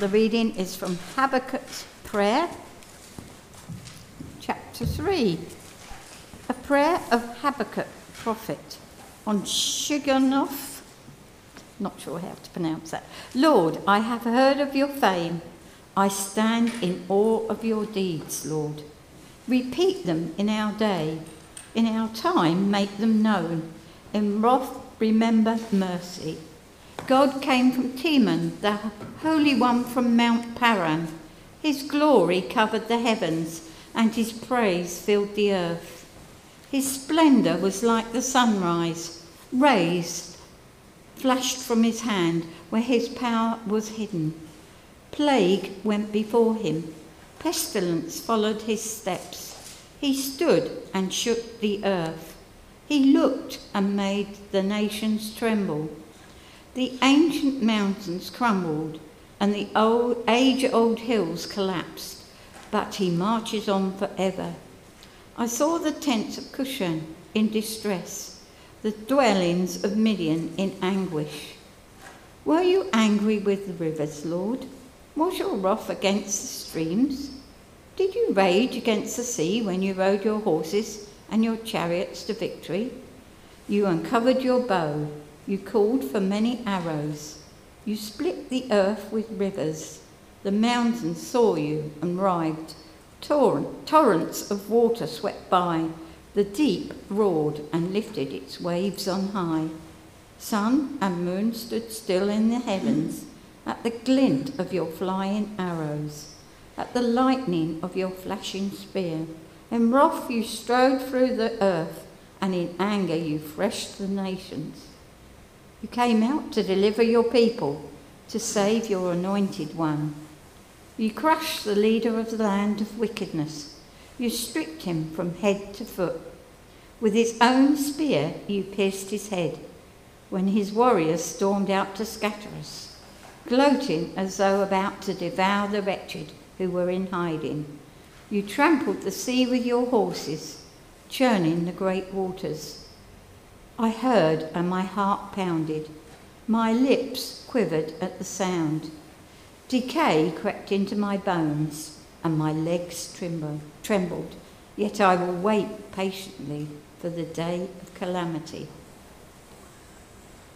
The reading is from Habakkuk's prayer, chapter 3. A prayer of Habakkuk, prophet, on Shigionoth. Not sure how to pronounce that. Lord, I have heard of your fame. I stand in awe of your deeds, Lord. Repeat them in our day. In our time, make them known. In wrath, remember mercy. God came from Teman, the Holy One from Mount Paran. His glory covered the heavens, and his praise filled the earth. His splendour was like the sunrise, rays flashed from his hand where his power was hidden. Plague went before him, pestilence followed his steps. He stood and shook the earth. He looked and made the nations tremble. The ancient mountains crumbled and the old, age-old hills collapsed, but he marches on forever. I saw the tents of Cushan in distress, the dwellings of Midian in anguish. Were you angry with the rivers, Lord? Was your wrath against the streams? Did you rage against the sea when you rode your horses and your chariots to victory? You uncovered your bow you called for many arrows. You split the earth with rivers. The mountains saw you and writhed. Torrent, torrents of water swept by. The deep roared and lifted its waves on high. Sun and moon stood still in the heavens at the glint of your flying arrows, at the lightning of your flashing spear. In wrath you strode through the earth, and in anger you threshed the nations. You came out to deliver your people, to save your anointed one. You crushed the leader of the land of wickedness. You stripped him from head to foot. With his own spear, you pierced his head when his warriors stormed out to scatter us, gloating as though about to devour the wretched who were in hiding. You trampled the sea with your horses, churning the great waters. I heard and my heart pounded. My lips quivered at the sound. Decay crept into my bones and my legs tremble, trembled. Yet I will wait patiently for the day of calamity.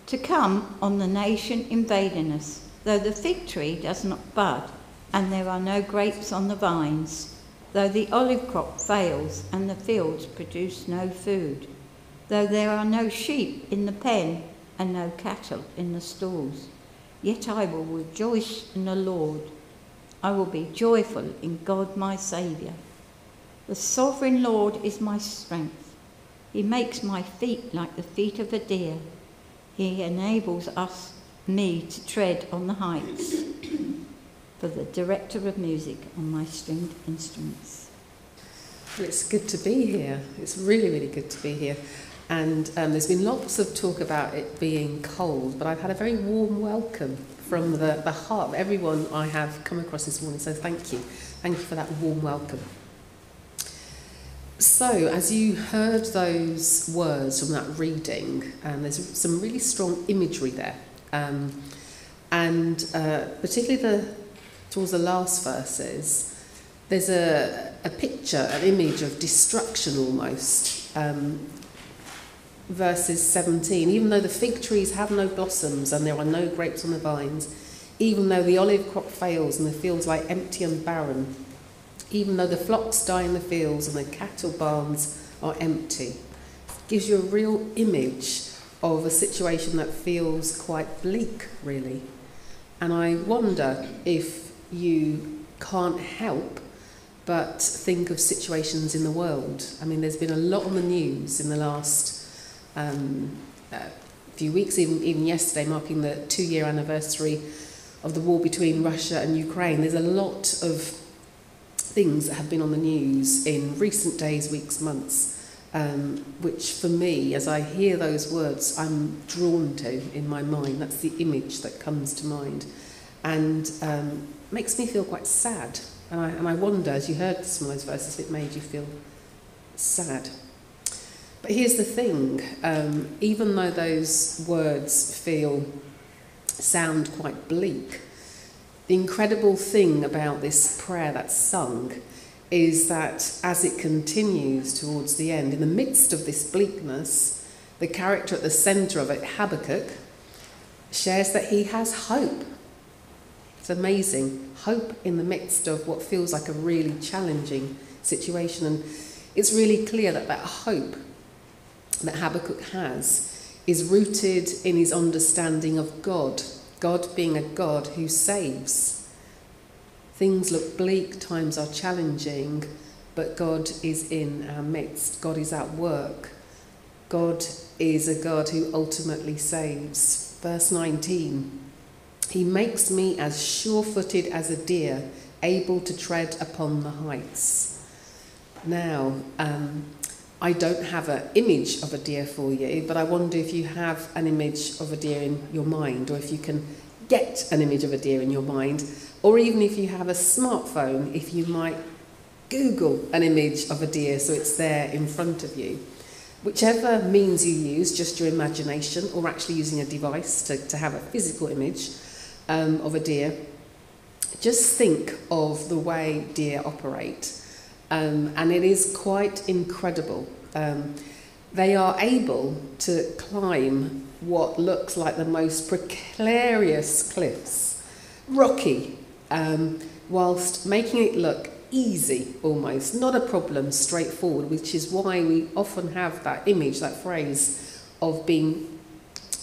To come on the nation invading us, though the fig tree does not bud and there are no grapes on the vines, though the olive crop fails and the fields produce no food though there are no sheep in the pen and no cattle in the stalls. Yet I will rejoice in the Lord. I will be joyful in God my Saviour. The sovereign Lord is my strength. He makes my feet like the feet of a deer. He enables us, me, to tread on the heights. For the director of music on my stringed instruments. It's good to be here. It's really, really good to be here. And um, there's been lots of talk about it being cold, but I've had a very warm welcome from the, the heart of everyone I have come across this morning. So thank you. Thank you for that warm welcome. So, as you heard those words from that reading, um, there's some really strong imagery there. Um, and uh, particularly the, towards the last verses, there's a, a picture, an image of destruction almost. Um, verses 17 even though the fig trees have no blossoms and there are no grapes on the vines, even though the olive crop fails and the fields lie empty and barren, even though the flocks die in the fields and the cattle barns are empty, gives you a real image of a situation that feels quite bleak, really. And I wonder if you can't help but think of situations in the world. I mean, there's been a lot on the news in the last um, a few weeks, even, even yesterday, marking the two year anniversary of the war between Russia and Ukraine. There's a lot of things that have been on the news in recent days, weeks, months, um, which for me, as I hear those words, I'm drawn to in my mind. That's the image that comes to mind. And um, makes me feel quite sad. And I, and I wonder, as you heard some of those verses, if it made you feel sad. But here's the thing um, even though those words feel, sound quite bleak, the incredible thing about this prayer that's sung is that as it continues towards the end, in the midst of this bleakness, the character at the centre of it, Habakkuk, shares that he has hope. It's amazing. Hope in the midst of what feels like a really challenging situation. And it's really clear that that hope that Habakkuk has is rooted in his understanding of God, God being a God who saves. Things look bleak, times are challenging, but God is in our midst. God is at work. God is a God who ultimately saves. Verse 19 He makes me as sure footed as a deer, able to tread upon the heights. Now, um, I don't have an image of a deer for you, but I wonder if you have an image of a deer in your mind, or if you can get an image of a deer in your mind, or even if you have a smartphone, if you might Google an image of a deer so it's there in front of you. Whichever means you use, just your imagination, or actually using a device to, to have a physical image um, of a deer, just think of the way deer operate. Um, and it is quite incredible. Um, they are able to climb what looks like the most precarious cliffs, rocky, um, whilst making it look easy almost, not a problem, straightforward, which is why we often have that image, that phrase of being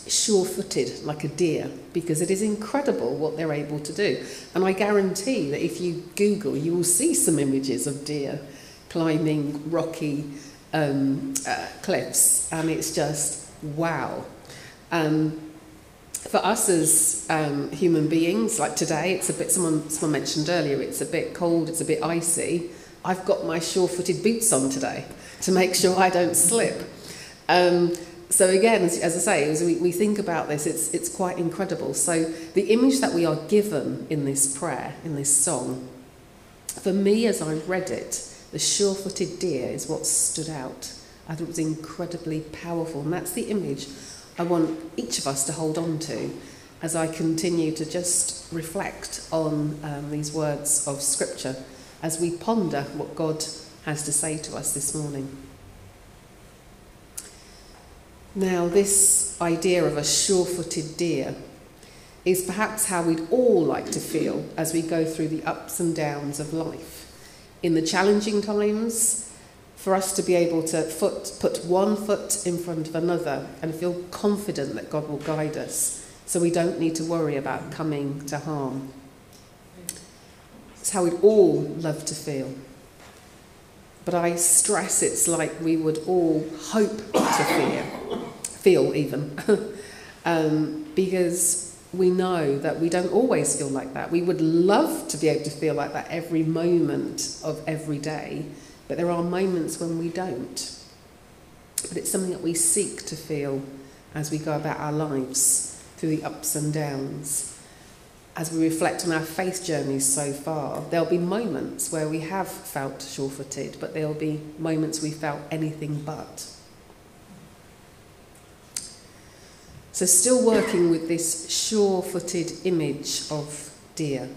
sure footed like a deer, because it is incredible what they're able to do. And I guarantee that if you Google, you will see some images of deer climbing rocky um, uh, cliffs, and it's just wow. Um, for us as um, human beings, like today, it's a bit, someone, someone mentioned earlier, it's a bit cold, it's a bit icy. I've got my sure footed boots on today to make sure I don't slip. Um, so again, as, as I say, as we, we think about this, it's, it's quite incredible. So the image that we are given in this prayer, in this song, for me as I read it, the sure-footed deer is what stood out. I thought it was incredibly powerful, and that's the image I want each of us to hold on to as I continue to just reflect on um, these words of Scripture as we ponder what God has to say to us this morning. Now, this idea of a sure footed deer is perhaps how we'd all like to feel as we go through the ups and downs of life. In the challenging times, for us to be able to foot, put one foot in front of another and feel confident that God will guide us so we don't need to worry about coming to harm. It's how we'd all love to feel. But I stress it's like we would all hope to feel, feel even, um, because we know that we don't always feel like that. We would love to be able to feel like that every moment of every day, but there are moments when we don't. But it's something that we seek to feel as we go about our lives through the ups and downs. As we reflect on our faith journeys so far, there'll be moments where we have felt sure footed, but there'll be moments we felt anything but. So, still working with this sure footed image of deer.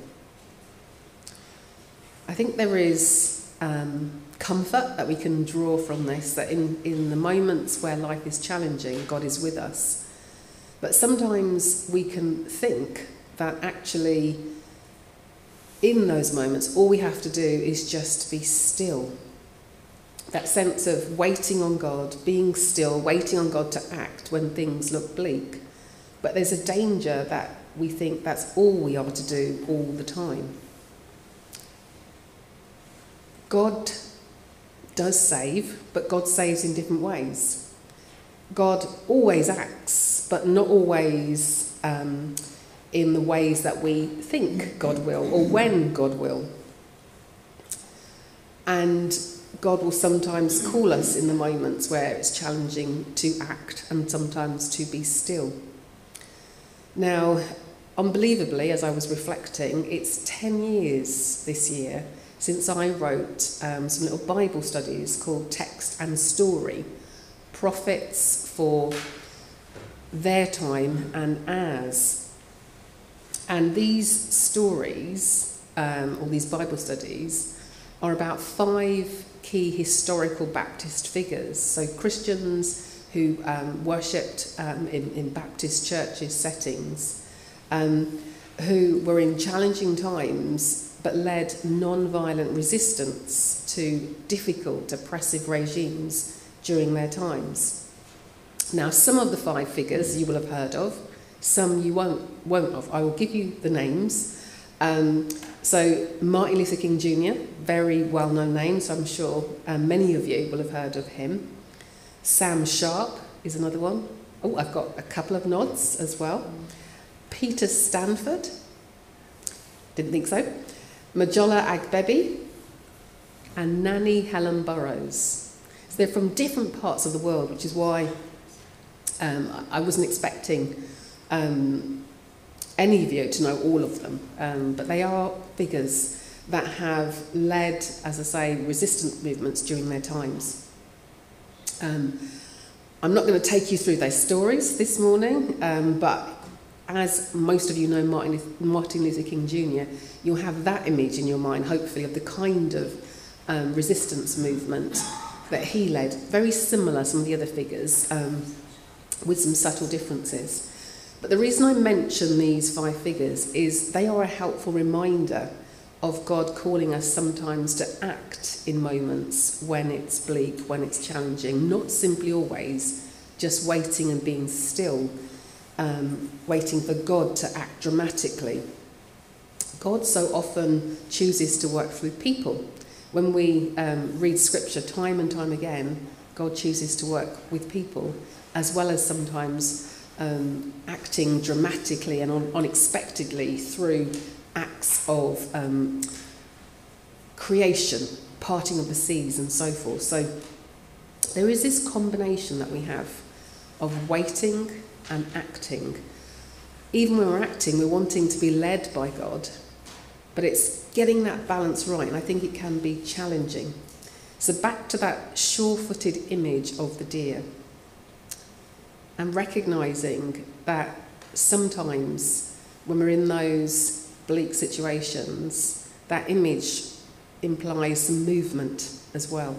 I think there is um, comfort that we can draw from this, that in, in the moments where life is challenging, God is with us. But sometimes we can think that actually, in those moments, all we have to do is just be still that sense of waiting on God, being still, waiting on God to act when things look bleak. But there's a danger that we think that's all we are to do all the time. God does save, but God saves in different ways. God always acts, but not always um, in the ways that we think God will or when God will. And God will sometimes call us in the moments where it's challenging to act and sometimes to be still. Now, unbelievably, as I was reflecting, it's 10 years this year since I wrote um, some little Bible studies called Text and Story Prophets for Their Time and Ours. And these stories, um, or these Bible studies, are about five key historical Baptist figures. So Christians who um, worshipped um, in, in Baptist churches settings, um, who were in challenging times but led non-violent resistance to difficult, oppressive regimes during their times. Now, some of the five figures you will have heard of, some you won't, won't have. I will give you the names. Um, so, Martin Luther King Jr., very well known name, so I'm sure um, many of you will have heard of him. Sam Sharpe is another one. Oh, I've got a couple of nods as well. Peter Stanford, didn't think so. Mojola Agbebi, and Nannie Helen Burroughs. So they're from different parts of the world, which is why um, I wasn't expecting um, any of you to know all of them. Um, but they are figures that have led, as I say, resistance movements during their times. Um, I'm not going to take you through their stories this morning, um, but as most of you know Martin, Martin Luther King Jr., you'll have that image in your mind, hopefully, of the kind of um, resistance movement that he led. Very similar, some of the other figures, um, with some subtle differences. But the reason I mention these five figures is they are a helpful reminder of God calling us sometimes to act in moments when it's bleak, when it's challenging, not simply always just waiting and being still, um, waiting for God to act dramatically. God so often chooses to work through people. When we um, read scripture time and time again, God chooses to work with people, as well as sometimes um, acting dramatically and un- unexpectedly through acts of um, creation, parting of the seas, and so forth. So there is this combination that we have of waiting and acting. Even when we're acting, we're wanting to be led by God, but it's getting that balance right, and I think it can be challenging. So, back to that sure footed image of the deer, and recognizing that sometimes when we're in those bleak situations, that image implies some movement as well.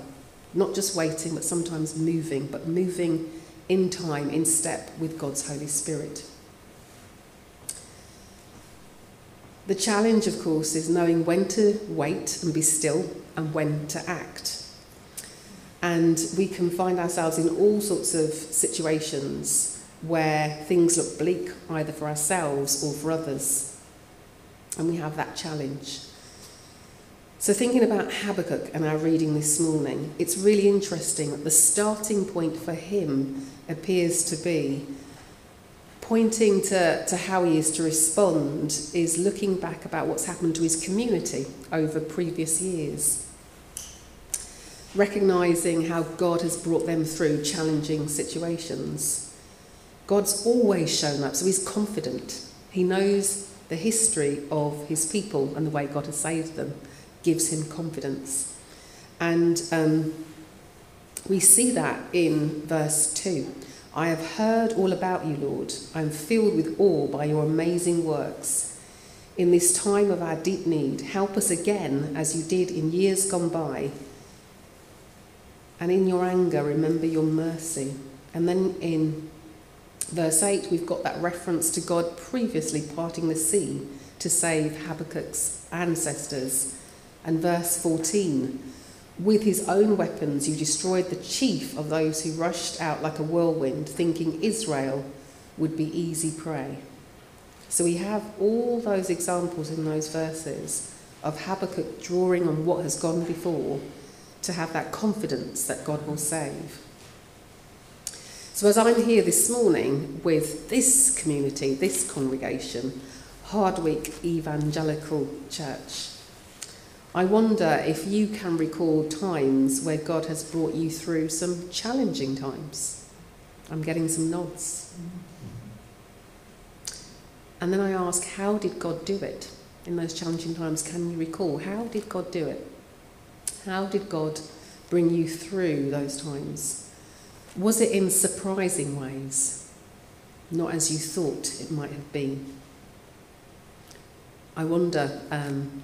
Not just waiting, but sometimes moving, but moving in time, in step with God's Holy Spirit. The challenge, of course, is knowing when to wait and be still and when to act. And we can find ourselves in all sorts of situations where things look bleak either for ourselves or for others. And we have that challenge. So, thinking about Habakkuk and our reading this morning, it's really interesting that the starting point for him appears to be pointing to, to how he is to respond is looking back about what's happened to his community over previous years. Recognizing how God has brought them through challenging situations. God's always shown up, so he's confident. He knows the history of his people and the way God has saved them gives him confidence. And um, we see that in verse 2. I have heard all about you, Lord. I am filled with awe by your amazing works. In this time of our deep need, help us again as you did in years gone by. And in your anger, remember your mercy. And then in verse 8, we've got that reference to God previously parting the sea to save Habakkuk's ancestors. And verse 14, with his own weapons, you destroyed the chief of those who rushed out like a whirlwind, thinking Israel would be easy prey. So we have all those examples in those verses of Habakkuk drawing on what has gone before to have that confidence that God will save. So, as I'm here this morning with this community, this congregation, Hardwick Evangelical Church, I wonder if you can recall times where God has brought you through some challenging times. I'm getting some nods. And then I ask, how did God do it in those challenging times? Can you recall? How did God do it? How did God bring you through those times? Was it in surprising ways? Not as you thought it might have been? I wonder um,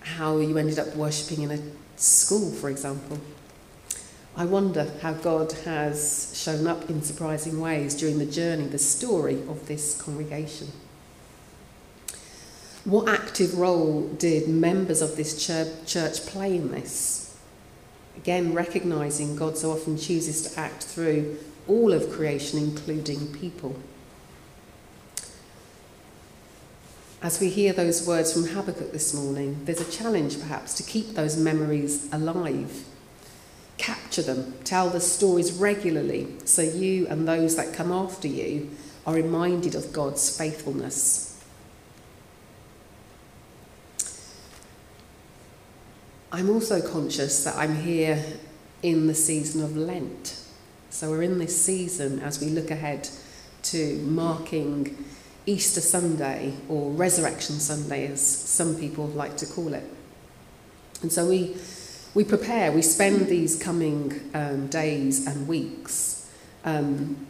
how you ended up worshipping in a school, for example. I wonder how God has shown up in surprising ways during the journey, the story of this congregation. What active role did members of this church play in this? Again, recognising God so often chooses to act through all of creation, including people. As we hear those words from Habakkuk this morning, there's a challenge perhaps to keep those memories alive. Capture them, tell the stories regularly so you and those that come after you are reminded of God's faithfulness. I'm also conscious that I'm here in the season of Lent. So we're in this season as we look ahead to marking Easter Sunday or Resurrection Sunday, as some people like to call it. And so we, we prepare, we spend these coming um, days and weeks um,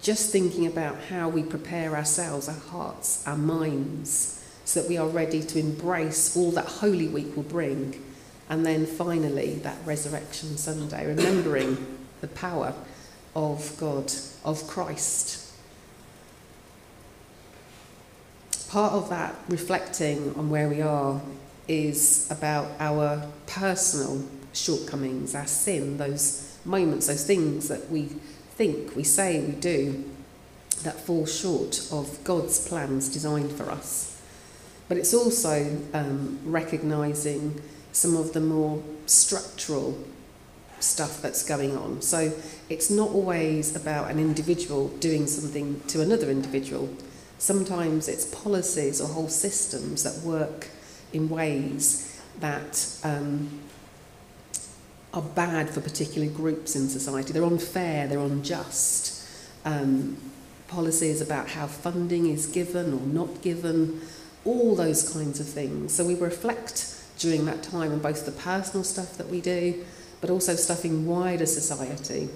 just thinking about how we prepare ourselves, our hearts, our minds so that we are ready to embrace all that Holy Week will bring. And then finally, that Resurrection Sunday, remembering the power of God, of Christ. Part of that reflecting on where we are is about our personal shortcomings, our sin, those moments, those things that we think, we say, we do that fall short of God's plans designed for us. But it's also um, recognising some of the more structural stuff that's going on. So it's not always about an individual doing something to another individual. Sometimes it's policies or whole systems that work in ways that um, are bad for particular groups in society. They're unfair, they're unjust. Um, policies about how funding is given or not given, all those kinds of things. So we reflect during that time on both the personal stuff that we do, but also stuff in wider society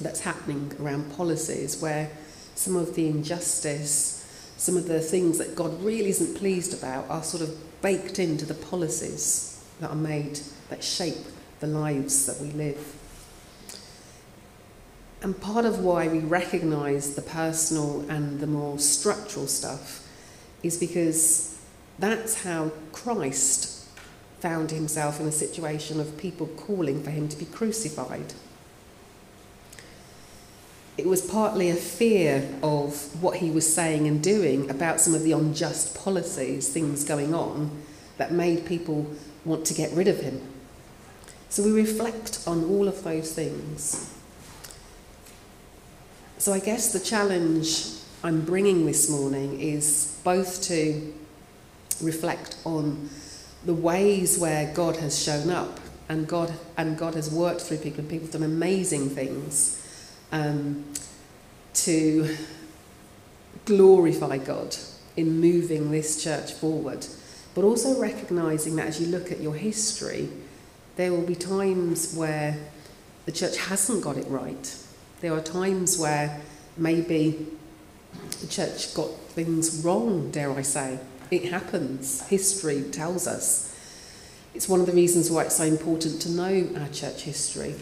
that's happening around policies where some of the injustice, some of the things that God really isn't pleased about are sort of baked into the policies that are made that shape the lives that we live. And part of why we recognise the personal and the more structural stuff is because that's how Christ found himself in a situation of people calling for him to be crucified. It was partly a fear of what he was saying and doing about some of the unjust policies, things going on, that made people want to get rid of him. So we reflect on all of those things. So I guess the challenge I'm bringing this morning is both to reflect on the ways where God has shown up and God and God has worked through people and people have done amazing things um, to glorify God in moving this church forward, but also recognizing that as you look at your history, there will be times where the church hasn't got it right. There are times where maybe the church got things wrong, dare I say. It happens. History tells us. It's one of the reasons why it's so important to know our church history.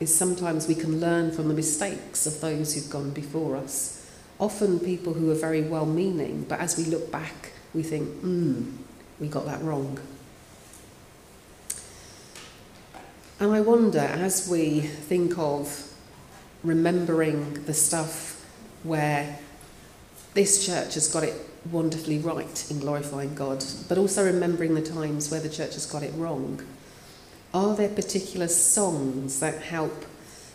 Is sometimes we can learn from the mistakes of those who've gone before us. Often people who are very well meaning, but as we look back, we think, hmm, we got that wrong. And I wonder, as we think of remembering the stuff where this church has got it wonderfully right in glorifying God, but also remembering the times where the church has got it wrong. Are there particular songs that help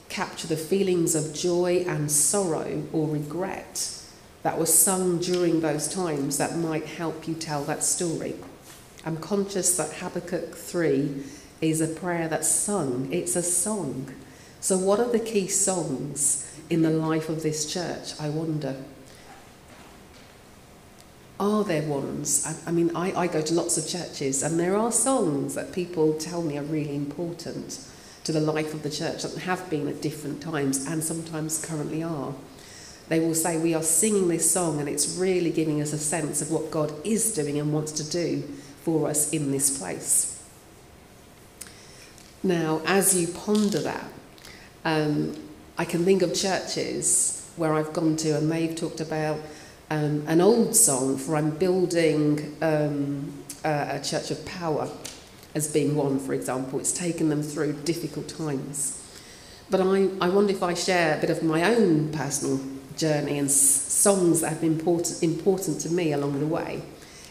capture the feelings of joy and sorrow or regret that were sung during those times that might help you tell that story? I'm conscious that Habakkuk 3 is a prayer that's sung, it's a song. So, what are the key songs in the life of this church, I wonder. Are there ones? I, I mean, I, I go to lots of churches, and there are songs that people tell me are really important to the life of the church that have been at different times and sometimes currently are. they will say, We are singing this song, and it's really giving us a sense of what God is doing and wants to do for us in this place. Now, as you ponder that, um, I can think of churches where I've gone to and they've talked about um, an old song for I'm building um, a, church of power as being one, for example. It's taken them through difficult times. But I, I wonder if I share a bit of my own personal journey and s- songs that have been important, important to me along the way,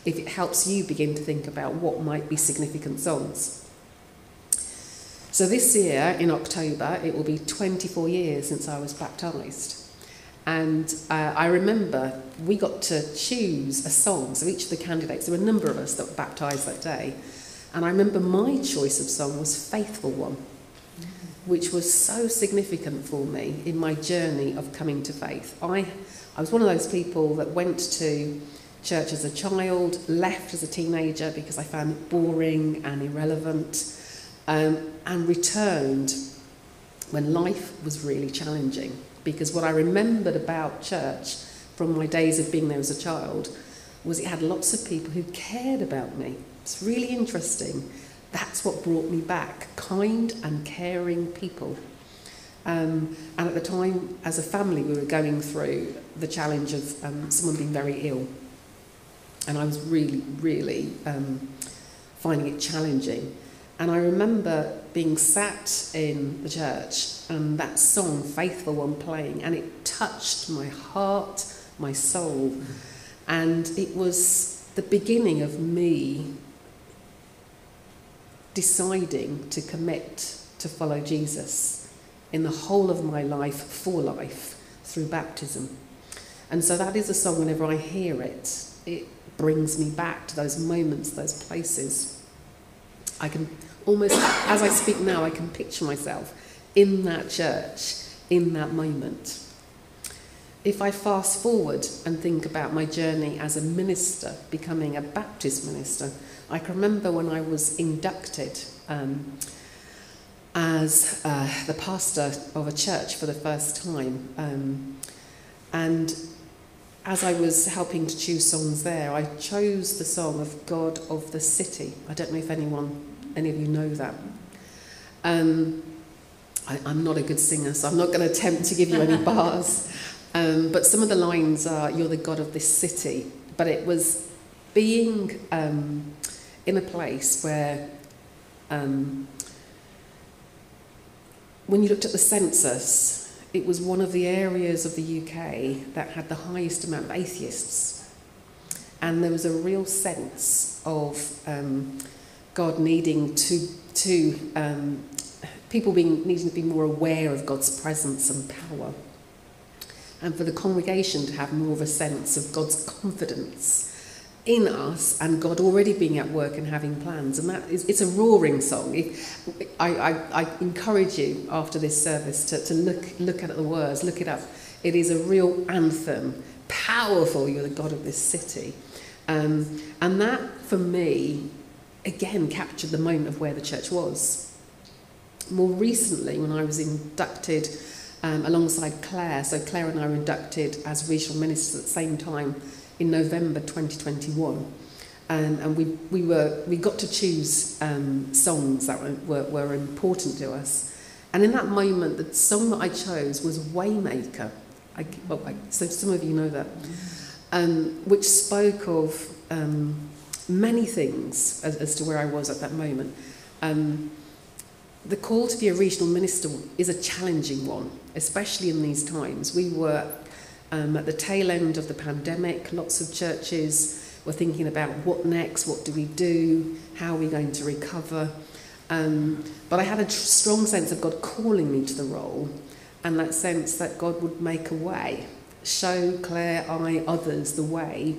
if it helps you begin to think about what might be significant songs. So this year, in October, it will be 24 years since I was baptised. And uh, I remember we got to choose a song. So each of the candidates, there were a number of us that were baptised that day. And I remember my choice of song was Faithful One, which was so significant for me in my journey of coming to faith. I, I was one of those people that went to church as a child, left as a teenager because I found it boring and irrelevant, um, and returned when life was really challenging. Because what I remembered about church from my days of being there as a child was it had lots of people who cared about me. It's really interesting. That's what brought me back kind and caring people. Um, and at the time, as a family, we were going through the challenge of um, someone being very ill. And I was really, really um, finding it challenging. And I remember being sat in the church and that song, Faithful One, playing, and it touched my heart, my soul. And it was the beginning of me deciding to commit to follow Jesus in the whole of my life, for life, through baptism. And so that is a song, whenever I hear it, it brings me back to those moments, those places. I can almost, as I speak now, I can picture myself in that church, in that moment. If I fast forward and think about my journey as a minister, becoming a Baptist minister, I can remember when I was inducted um, as uh, the pastor of a church for the first time. Um, and as I was helping to choose songs there, I chose the song of God of the City. I don't know if anyone, any of you know that. Um, I, I'm not a good singer, so I'm not going to attempt to give you any bars. Um, but some of the lines are, You're the God of this city. But it was being um, in a place where, um, when you looked at the census, it was one of the areas of the UK that had the highest amount of atheists. And there was a real sense of um, God needing to, to um, people being, needing to be more aware of God's presence and power. And for the congregation to have more of a sense of God's confidence in us and God already being at work and having plans. And that is, it's a roaring song. I, I, I encourage you after this service to, to look, look at the words, look it up. It is a real anthem. Powerful, you're the God of this city. Um, and that, for me, again captured the moment of where the church was. More recently, when I was inducted um, alongside Claire, so Claire and I were inducted as regional ministers at the same time in November 2021. Um, and we, we, were, we got to choose um, songs that were, were, were important to us. And in that moment, the song that I chose was Waymaker. I, well, I, so some of you know that. Um, which spoke of um, many things as, as to where I was at that moment. Um, the call to be a regional minister is a challenging one, especially in these times. We were um, at the tail end of the pandemic, lots of churches were thinking about what next, what do we do, how are we going to recover. Um, but I had a tr- strong sense of God calling me to the role and that sense that God would make a way, show Claire, I, others the way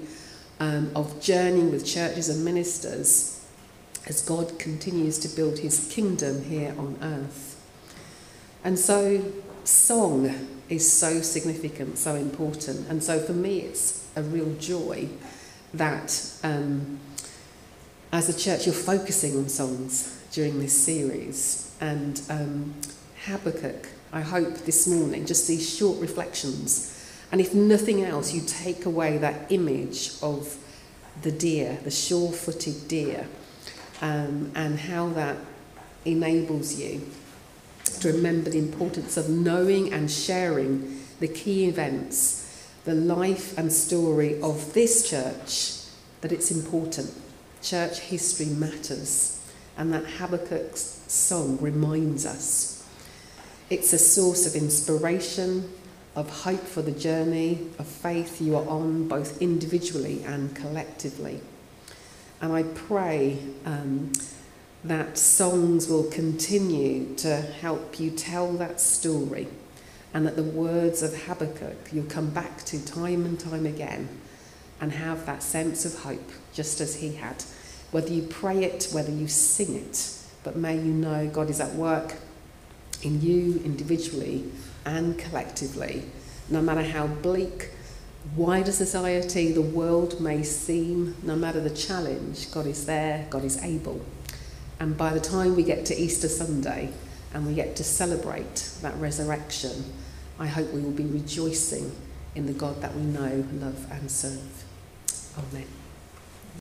um, of journeying with churches and ministers as God continues to build his kingdom here on earth. And so, song is so significant, so important. And so, for me, it's a real joy that um, as a church you're focusing on songs during this series. And um, Habakkuk, I hope this morning, just these short reflections And if nothing else, you take away that image of the deer, the sure footed deer, um, and how that enables you to remember the importance of knowing and sharing the key events, the life and story of this church, that it's important. Church history matters, and that Habakkuk's song reminds us. It's a source of inspiration, of hope for the journey of faith you are on, both individually and collectively. And I pray um, that songs will continue to help you tell that story, and that the words of Habakkuk you'll come back to time and time again and have that sense of hope, just as he had. Whether you pray it, whether you sing it, but may you know God is at work in you individually and collectively, no matter how bleak, wider society, the world may seem, no matter the challenge, God is there, God is able. And by the time we get to Easter Sunday and we get to celebrate that resurrection, I hope we will be rejoicing in the God that we know, love, and serve. Amen.